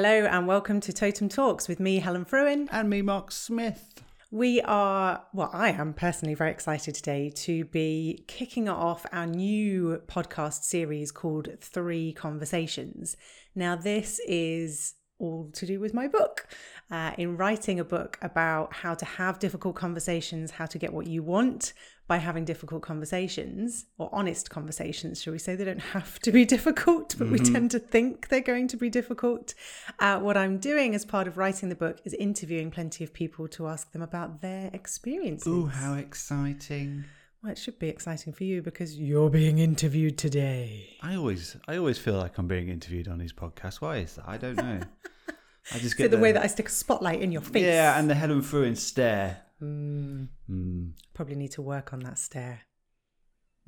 Hello and welcome to Totem Talks with me, Helen Fruin. And me, Mark Smith. We are, well, I am personally very excited today to be kicking off our new podcast series called Three Conversations. Now, this is all to do with my book. Uh, in writing a book about how to have difficult conversations, how to get what you want by having difficult conversations or honest conversations, shall we say? They don't have to be difficult, but we tend to think they're going to be difficult. Uh, what I'm doing as part of writing the book is interviewing plenty of people to ask them about their experiences. Oh, how exciting. Well, it should be exciting for you because you're being interviewed today. I always I always feel like I'm being interviewed on these podcasts. Why is that? I don't know. I just So get the way that I stick a spotlight in your face. Yeah, and the Helen Fruin stare. Mm, Mm. probably need to work on that stare.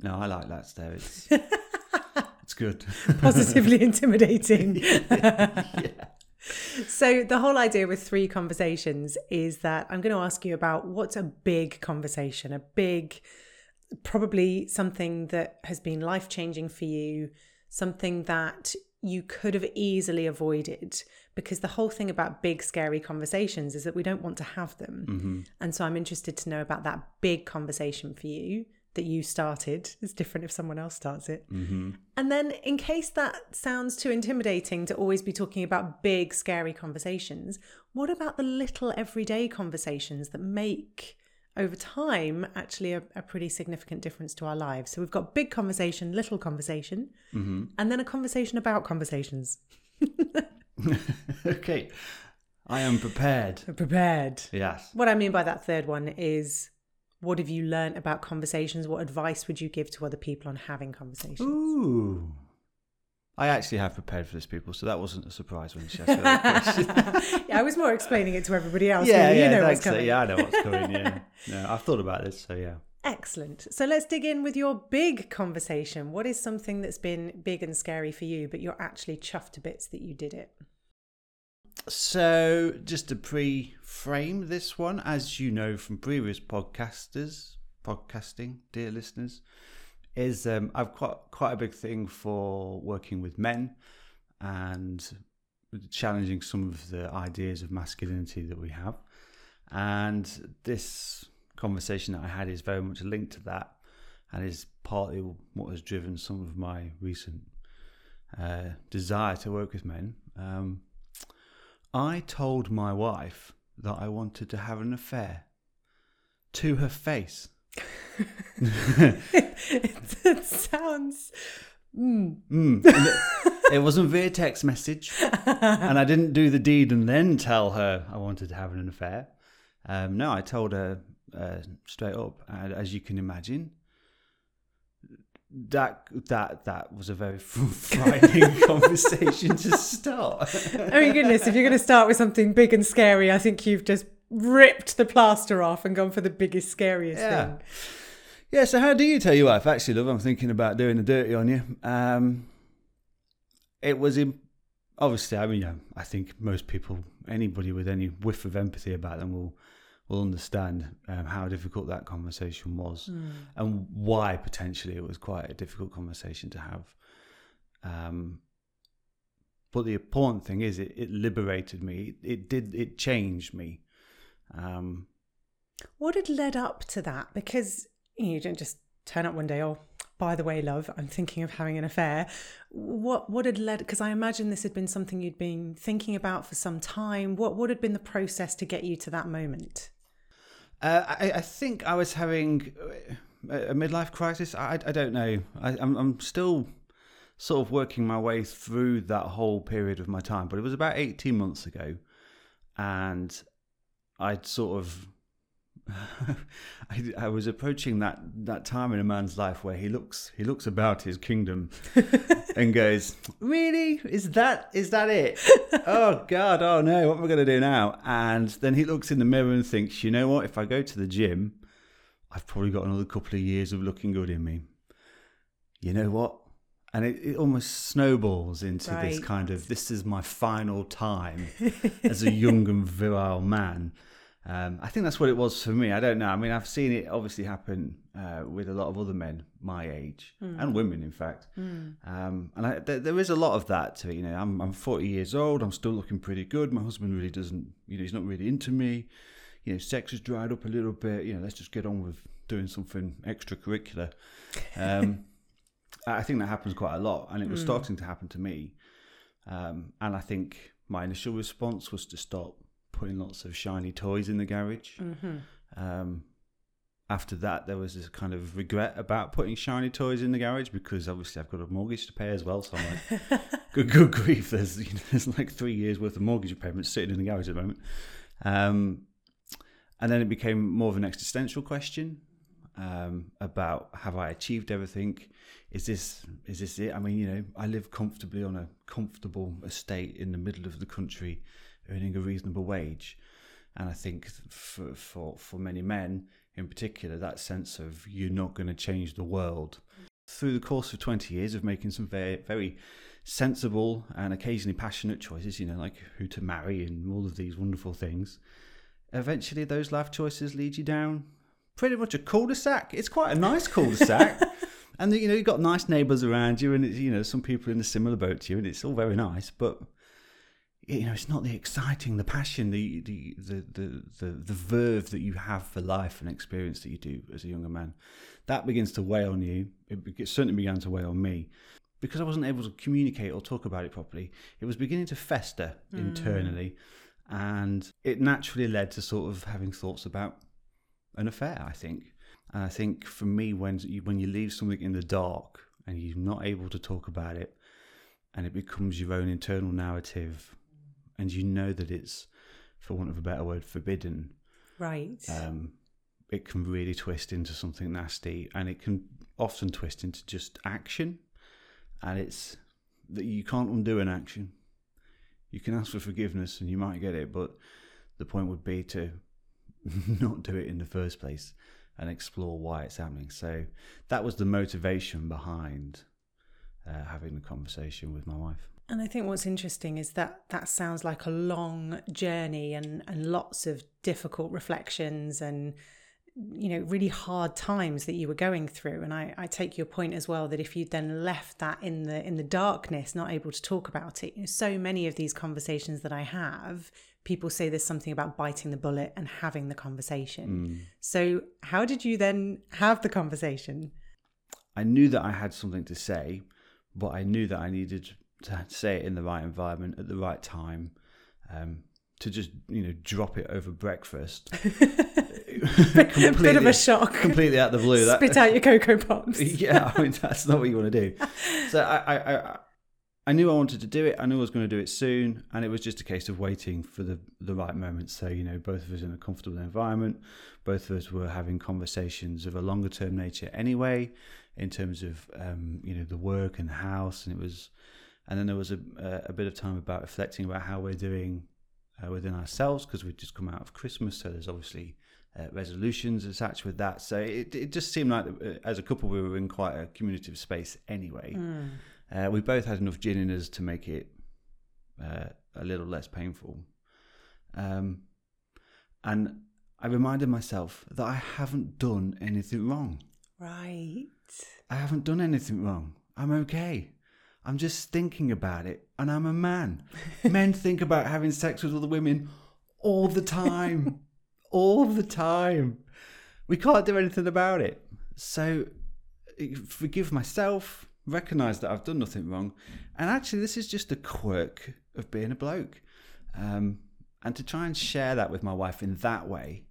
No, I like that stare. It's it's good. Positively intimidating. yeah. So, the whole idea with three conversations is that I'm going to ask you about what's a big conversation, a big, probably something that has been life changing for you, something that you could have easily avoided. Because the whole thing about big, scary conversations is that we don't want to have them. hmm And so, I'm interested to know about that big conversation for you that you started. It's different if someone else starts it. hmm And then, in case that sounds too intimidating to always be talking about big, scary conversations, what about the little everyday conversations that make over time actually a, a pretty significant difference to our lives? So, we've got big conversation, little conversation, hmm and then a conversation about conversations. okay. I am prepared. Prepared. Yes. What I mean by that third one is what have you learned about conversations? What advice would you give to other people on having conversations? Ooh. I actually have prepared for this, people, so that wasn't a surprise when she asked me that question. yeah, I was more explaining it to everybody else. yeah, really. yeah, you know what's coming. Yeah, I know what's coming. Yeah, no, I've thought about this, so yeah. Excellent. So let's dig in with your big conversation. What is something that's been big and scary for you, but you're actually chuffed to bits that you did it? So, just to pre-frame this one, as you know from previous podcasters, podcasting, dear listeners, is um, I've got quite a big thing for working with men and challenging some of the ideas of masculinity that we have. And this conversation that I had is very much linked to that, and is partly what has driven some of my recent uh, desire to work with men. Um, I told my wife that I wanted to have an affair to her face. it sounds. Mm. Mm. It, it wasn't via text message, and I didn't do the deed and then tell her I wanted to have an affair. Um, no, I told her uh, straight up, and as you can imagine, that that that was a very frightening conversation to start. Oh my goodness! If you're going to start with something big and scary, I think you've just ripped the plaster off and gone for the biggest, scariest Yeah. thing. Yeah, so how do you tell your wife, actually, love, I'm thinking about doing the dirty on you? Um, it was, in, obviously, I mean, yeah, I think most people, anybody with any whiff of empathy about them will will understand um, how difficult that conversation was and why potentially it was quite a difficult conversation to have. Um, but the important thing is it, it liberated me. It, it did, it changed me. Um, What had led up to that? Because you, know, you don't just turn up one day, oh, by the way, love, I'm thinking of having an affair. What what had led? Because I imagine this had been something you'd been thinking about for some time. What what had been the process to get you to that moment? Uh, I, I think I was having a a midlife crisis. I, I don't know. I, I'm, I'm still sort of working my way through that whole period of my time, but it was about 18 months ago. And I'd sort of. I, I was approaching that, that time in a man's life where he looks he looks about his kingdom and goes, "Really? Is that is that it? oh God! Oh no! What am I going to do now?" And then he looks in the mirror and thinks, "You know what? If I go to the gym, I've probably got another couple of years of looking good in me. You know what?" And it, it almost snowballs into this kind of this is my final time as a young and virile man. Um, I think that's what it was for me. I don't know. I mean, I've seen it obviously happen uh, with a lot of other men my age Hmm. and women, in fact. Um, and I, there, there is a lot of that to it. You know, I'm, I'm 40 years old. I'm still looking pretty good. My husband really doesn't. You know, he's not really into me. You know, sex has dried up a little bit. You know, let's just get on with doing something extracurricular. Um, I I think that happens quite a lot, and it was starting to happen to me. Um, and I think my initial response was to stop putting lots of shiny toys in the garage. Um, after that, there was this kind of regret about putting shiny toys in the garage because obviously I've got a mortgage to pay as well. So I'm like, good, good grief, there's you know, there's like three years worth of mortgage payments sitting in the garage at the moment. Um, and then it became more of an existential question um, about have I achieved everything? Is this is this it? I mean, you know, I live comfortably on a comfortable estate in the middle of the country, earning a reasonable wage, and I think for for for many men in particular, that sense of you're not going to change the world through the course of 20 years of making some very very sensible and occasionally passionate choices, you know, like who to marry and all of these wonderful things. Eventually, those life choices lead you down pretty much a cul-de-sac. It's quite a nice cul-de-sac. and you know you've got nice neighbours around you, and it's, you know some people in a similar boat to you, and it's all very nice. But you know it's not the exciting, the passion, the the the the the, the verve that you have for life and experience that you do as a younger man. That begins to weigh on you. It, it certainly began to weigh on me because I wasn't able to communicate or talk about it properly. It was beginning to fester mm. internally, and it naturally led to sort of having thoughts about an affair. I think, and I think for me, when you, when you leave something in the dark and you're not able to talk about it, and it becomes your own internal narrative, and you know that it's, for want of a better word, forbidden. Right. Um, it can really twist into something nasty, and it can often twist into just action. And it's that you can't undo an action. You can ask for forgiveness, and you might get it, but the point would be to not do it in the first place and explore why it's happening. So that was the motivation behind uh, having the conversation with my wife. And I think what's interesting is that that sounds like a long journey and, and lots of difficult reflections and you know really hard times that you were going through. And I, I take your point as well that if you then left that in the in the darkness not able to talk about it you know, so many of these conversations that I have people say there's something about biting the bullet and having the conversation. Mm. So how did you then have the conversation? I knew that I had something to say, but I knew that I needed to say it in the right environment at the right time. Um, to just you know drop it over breakfast, a bit of a shock completely out of the blue. That, spit out your Coco Pops yeah, I mean that's not what you want to do. So I, I, I, I knew I wanted to do it. I knew I was going to do it soon, and it was just a case of waiting for the the right moment. So you know, both of us in a comfortable environment, both of us were having conversations of a longer term nature anyway, in terms of um, you know the work and the house, and it was, and then there was a a, bit of time about reflecting about how we're doing uh, within ourselves because we'd just come out of Christmas, so there's obviously uh, resolutions attached with that. So it, it just seemed like uh, as a couple we were in quite a communicative space anyway. Uh, we both had enough gin in us to make it uh, a little less painful. Um, and I reminded myself that I haven't done anything wrong. right I haven't done anything wrong. I'm okay. I'm just thinking about it, and I'm a man. Men think about having sex with other women all the time. all the time. We can't do anything about it. So, eh, forgive myself, recognize that I've done nothing wrong. And actually, this is just a quirk of being a bloke. Um, and to try and share that with my wife in that way,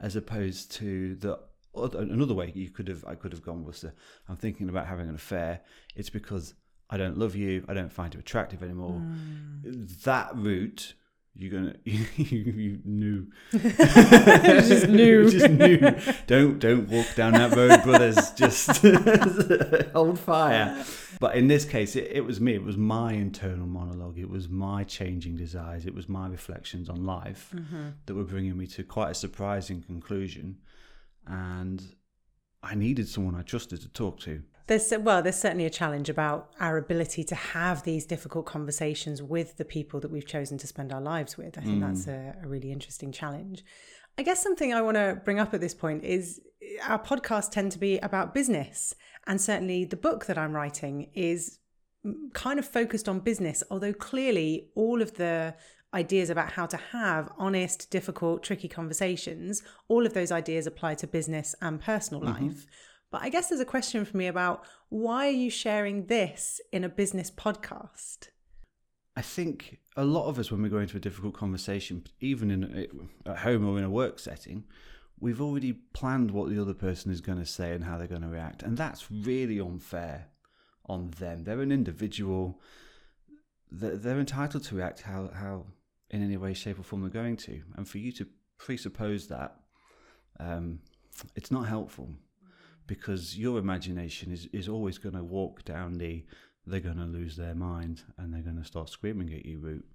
as opposed to the other, another way you could have I could have gone was uh, I'm thinking about having an affair. It's because I don't love you. I don't find you attractive anymore. Hmm. That route you're gonna you, you knew. Just knew. just knew. Don't don't walk down that road brothers. Just hold fire. But in this case it, it was me. It was my internal monologue. It was my changing desires. It was my reflections on life mm-hmm. that were bringing me to quite a surprising conclusion. And i needed someone i trusted to talk to There's well, there's certainly a challenge about our ability to have these difficult conversations with the people that we've chosen to spend our lives with. I think mm. that's a, a really interesting challenge. I guess something I want to bring up at this point is our podcasts tend to be about business, and certainly the book that I'm writing is kind of focused on business, although clearly all of the ideas about how to have honest, difficult, tricky conversations, all of those ideas apply to business and personal mm-hmm. life. But I guess there's a question for me about why are you sharing this in a business podcast? I think a lot of us, when we go into a difficult conversation, even in at home or in a work setting, we've already planned what the other person is going to say and how they're going to react, and that's really unfair on them. They're an individual. They're, entitled to react how how in any way, shape, or form they're going to, and for you to presuppose that, um, it's not helpful because your imagination is, is always going to walk down the they're going to lose their mind and they're going to start screaming at you route.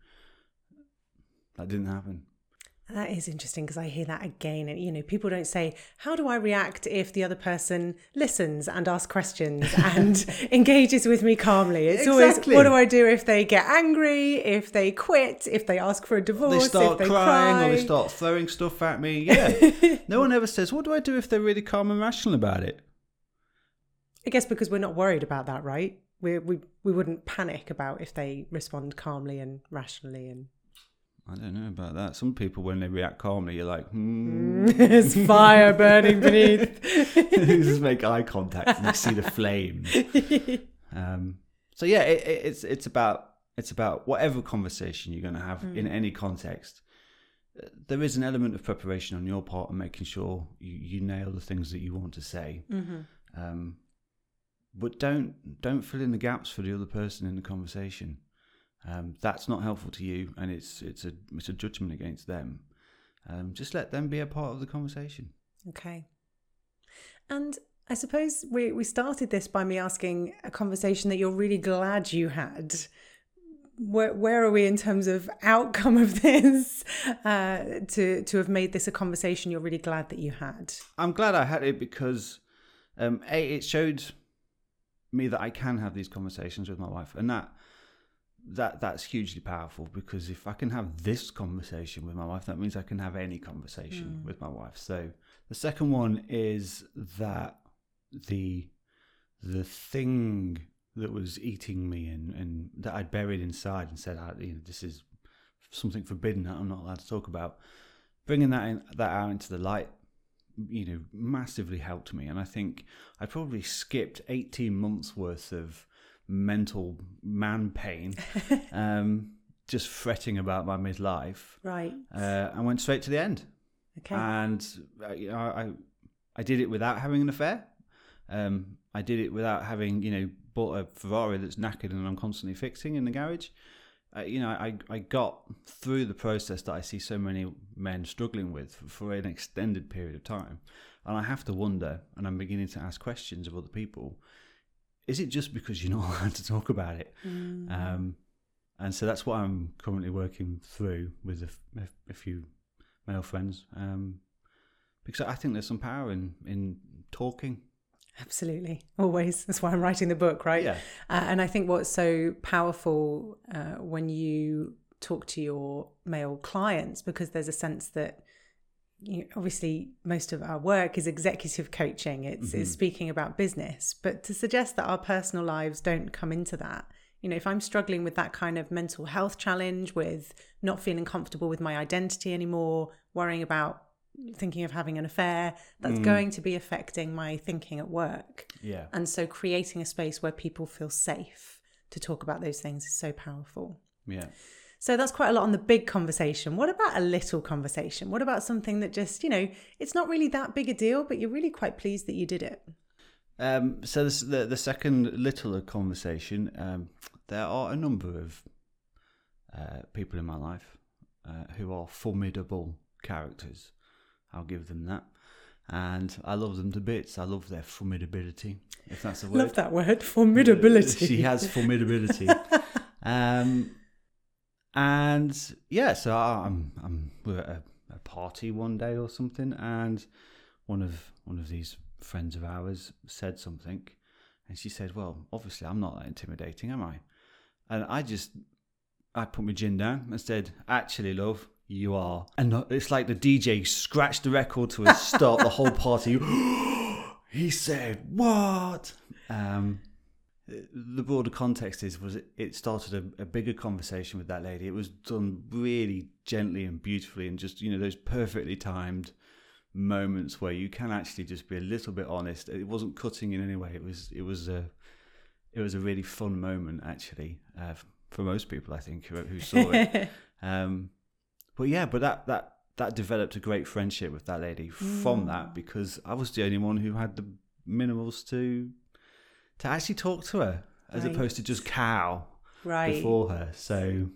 That didn't happen. That is interesting because I hear that again. And, you know, people don't say, How do I react if the other person listens and asks questions and engages with me calmly? It's exactly. always, What do I do if they get angry, if they quit, if they ask for a divorce, they start they crying cry? or they start throwing stuff at me? Yeah. no one ever says, What do I do if they're really calm and rational about it? I guess because we're not worried about that, right? We, we, we wouldn't panic about if they respond calmly and rationally and I don't know about that. Some people, when they react calmly, you're like, hmm. There's fire burning beneath. you just make eye contact and you see the flame. Um, so yeah, it, it, it's it's about it's about whatever conversation you're going to have mm. in any context. There is an element of preparation on your part and making sure you, you nail the things that you want to say. Mm-hmm. Um, but don't don't fill in the gaps for the other person in the conversation um, that's not helpful to you, and it's it's a it's a judgment against them. Um, just let them be a part of the conversation. Okay. And I suppose we we started this by me asking a conversation that you're really glad you had. Where where are we in terms of outcome of this? Uh, to to have made this a conversation you're really glad that you had. I'm glad I had it because um, a it showed me that I can have these conversations with my wife, and that that that's hugely powerful because if I can have this conversation with my wife, that means I can have any conversation mm. with my wife. So the second one is that the the thing that was eating me and, and that I'd buried inside and said, ah, you know, this is something forbidden that I'm not allowed to talk about. Bringing that in, that out into the light, you know, massively helped me. And I think I probably skipped 18 months worth of mental man pain, um, just fretting about my midlife. Right. Uh, I went straight to the end. Okay. And you know, I I did it without having an affair. Um, I did it without having you know bought a Ferrari that's knackered and I'm constantly fixing in the garage. Uh, you know, I, I got through the process that I see so many men struggling with for, for, an extended period of time. And I have to wonder, and I'm beginning to ask questions of other people is it just because you're not allowed to talk about it? Mm. Um, and so that's what I'm currently working through with a, a few male friends, um, because I think there's some power in in talking. Absolutely, always. That's why I'm writing the book, right? Yeah. Uh, and I think what's so powerful uh, when you talk to your male clients, because there's a sense that you know, obviously most of our work is executive coaching. It's, mm-hmm. it's speaking about business. But to suggest that our personal lives don't come into that you know if i'm struggling with that kind of mental health challenge with not feeling comfortable with my identity anymore worrying about thinking of having an affair that's mm. going to be affecting my thinking at work. Yeah. And so creating a space where people feel safe to talk about those things is so powerful. Yeah so that's quite a lot on the big conversation. What about a little conversation? What about something that just, you know, it's not really that big a deal, but you're really quite pleased that you did it? Um, so this, the the second littler conversation, um, there are a number of uh, people in my life uh, who are formidable characters. I'll give them that, and I love them to bits. I love their formidability, if that's a word. Love that word, formidability. She has formidability. um, and yeah, so I'm I'm we're at a, a, party one day or something, and one of one of these friends of ours said something, And she said, Well, obviously, I'm not that intimidating, am I? And I just, I put my gin down and said, Actually, love, you are. And it's like the DJ scratched the record to a stop, the whole party. he said, What? Um, the broader context is was it, it started a, a, bigger conversation with that lady. It was done really gently and beautifully, and just you know those perfectly timed moments where you can actually just be a little bit honest. It wasn't cutting in any way. It was it was a it was a really fun moment actually uh, for most people I think who, who saw it. um, but yeah, but that that that developed a great friendship with that lady from mm. that because I was the only one who had the minimals to to actually talk to her as right. opposed to just cow right. before her. So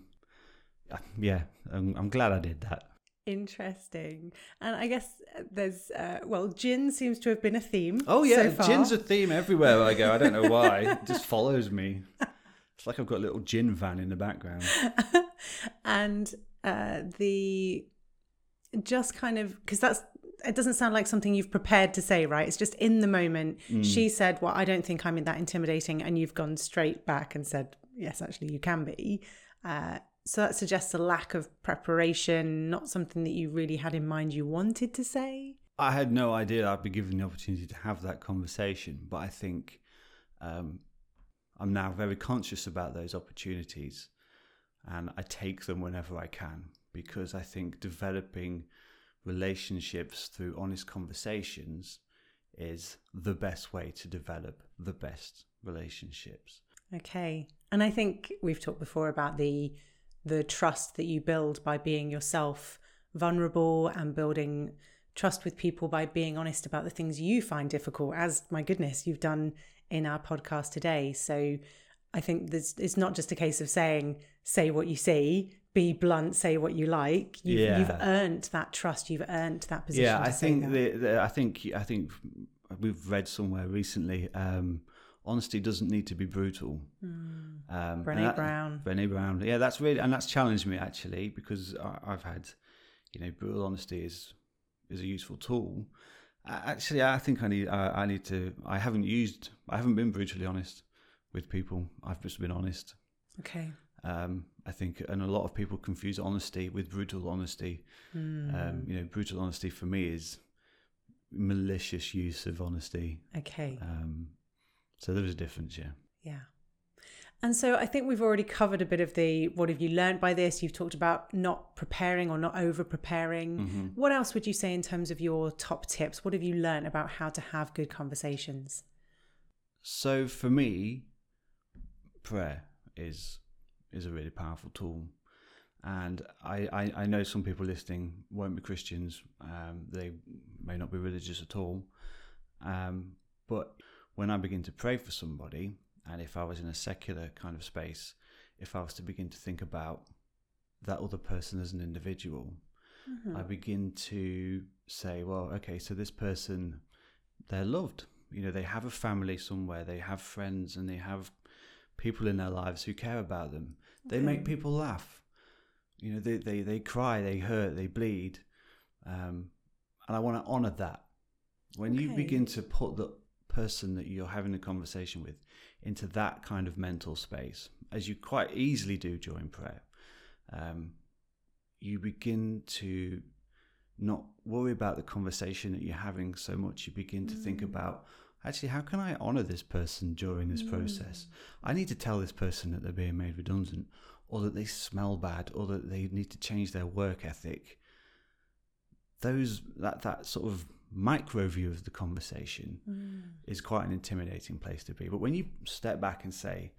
yeah, I'm, I'm glad I did that. Interesting. And I guess uh, there's, uh, well, gin seems to have been a theme. Oh, yeah. So gin's a theme everywhere I go. I don't know why. it just follows me. It's like I've got a little gin van in the background. and uh, the just kind of, because that's, it doesn't sound like something you've prepared to say, right? It's just in the moment. Mm. She said, Well, I don't think I'm that intimidating. And you've gone straight back and said, Yes, actually, you can be. Uh, so that suggests a lack of preparation, not something that you really had in mind you wanted to say. I had no idea I'd be given the opportunity to have that conversation, but I think um, I'm now very conscious about those opportunities and I take them whenever I can because I think developing relationships through honest conversations is the best way to develop the best relationships. Okay. And I think we've talked before about the the trust that you build by being yourself vulnerable and building trust with people by being honest about the things you find difficult as my goodness you've done in our podcast today so i think this it's not just a case of saying say what you see be blunt say what you like you've, yeah. you've earned that trust you've earned that position yeah i think the, the, i think i think we've read somewhere recently um, honesty doesn't need to be brutal. Mm. Um, Brené Brown. Brené Brown. Yeah, that's really and that's challenged me actually because I, have had, you know, brutal honesty is is a useful tool. Actually, I think I need I, I need to. I haven't used. I haven't been brutally honest with people. I've just been honest. Okay. Um, I think, and a lot of people confuse honesty with brutal honesty. Mm. Um, you know, brutal honesty for me is malicious use of honesty. Okay. Um, so there is a difference, yeah. Yeah. And so I think we've already covered a bit of the what have you learned by this? You've talked about not preparing or not over preparing. Mm-hmm. What else would you say in terms of your top tips? What have you learned about how to have good conversations? So for me, prayer is is a really powerful tool. And I, I, I know some people listening won't be Christians. Um, they may not be religious at all. Um, but when I begin to pray for somebody, and if I was in a secular kind of space, if I was to begin to think about that other person as an individual, mm-hmm. I begin to say, well, okay, so this person, they're loved. You know, they have a family somewhere, they have friends, and they have people in their lives who care about them. They make people laugh. You know, they, they, they cry, they hurt, they bleed. Um, and I want to honor that. When okay. you begin to put the person that you're having a conversation with into that kind of mental space, as you quite easily do during prayer, um, you begin to not worry about the conversation that you're having so much. You begin to mm. think about actually, how can I honor this person during this mm. process? I need to tell this person that they're being made redundant, or that they smell bad, or that they need to change their work ethic. Those that that sort of micro view of the conversation mm. is quite an intimidating place to be. But when you step back and say,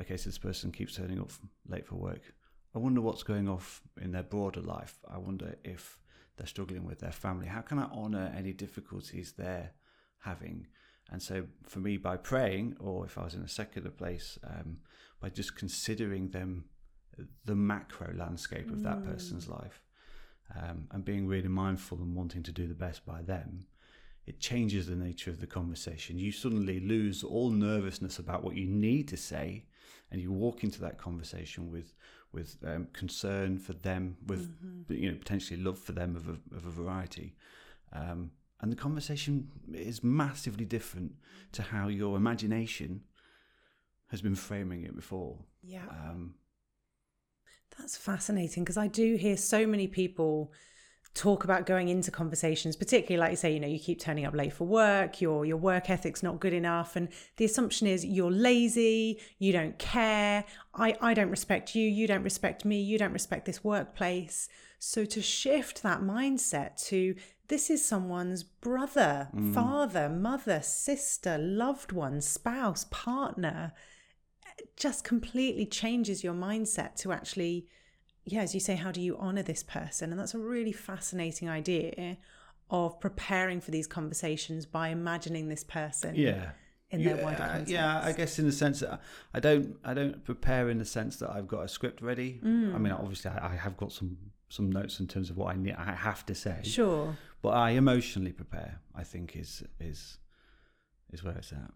okay, so this person keeps turning up late for work, I wonder what's going off in their broader life. I wonder if they're struggling with their family. How can I honor any difficulties they're having? And so, for me, by praying, or if I was in a secular place, um, by just considering them, the macro landscape of that mm. person's life, um, and being really mindful and wanting to do the best by them, it changes the nature of the conversation. You suddenly lose all nervousness about what you need to say, and you walk into that conversation with with um, concern for them, with mm-hmm. you know potentially love for them of a, of a variety, um, and the conversation is massively different to how your imagination has been framing it before. Yeah. Um, That's fascinating because I do hear so many people talk about going into conversations, particularly like you say, you know, you keep turning up late for work, your your work ethic's not good enough, and the assumption is you're lazy, you don't care, I, I don't respect you, you don't respect me, you don't respect this workplace. So to shift that mindset to this is someone's brother, mm. father, mother, sister, loved one, spouse, partner, it just completely changes your mindset to actually yeah, as you say, how do you honor this person? And that's a really fascinating idea of preparing for these conversations by imagining this person yeah. in their wider context. yeah, I guess in the sense that I don't, I don't prepare in the sense that I've got a script ready. I mean, mm. obviously, I, I have got some some notes in terms of what I need, I have to say. Sure. But I emotionally prepare. I think is is is where it's at.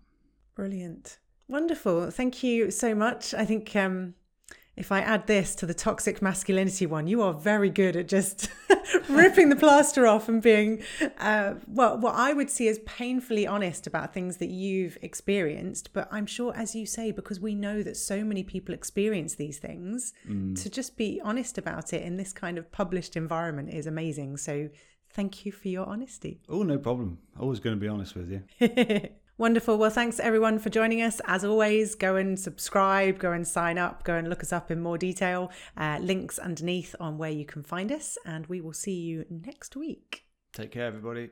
Brilliant. Wonderful. Thank you so much. I think um, if I add this to the toxic masculinity one, you are very good at just ripping the plaster off and being, uh, well, what I would see as painfully honest about things that you've experienced. But I'm sure, as you say, because we know that so many people experience these things, to just be honest about it in this kind of published environment is amazing. So thank you for your honesty. Oh, no problem. Always going to be honest with you. Wonderful. Well, thanks everyone for joining us. As always, go and subscribe, go and sign up, go and look us up in more detail. Uh, links underneath on where you can find us, and we will see you next week. Take care, everybody.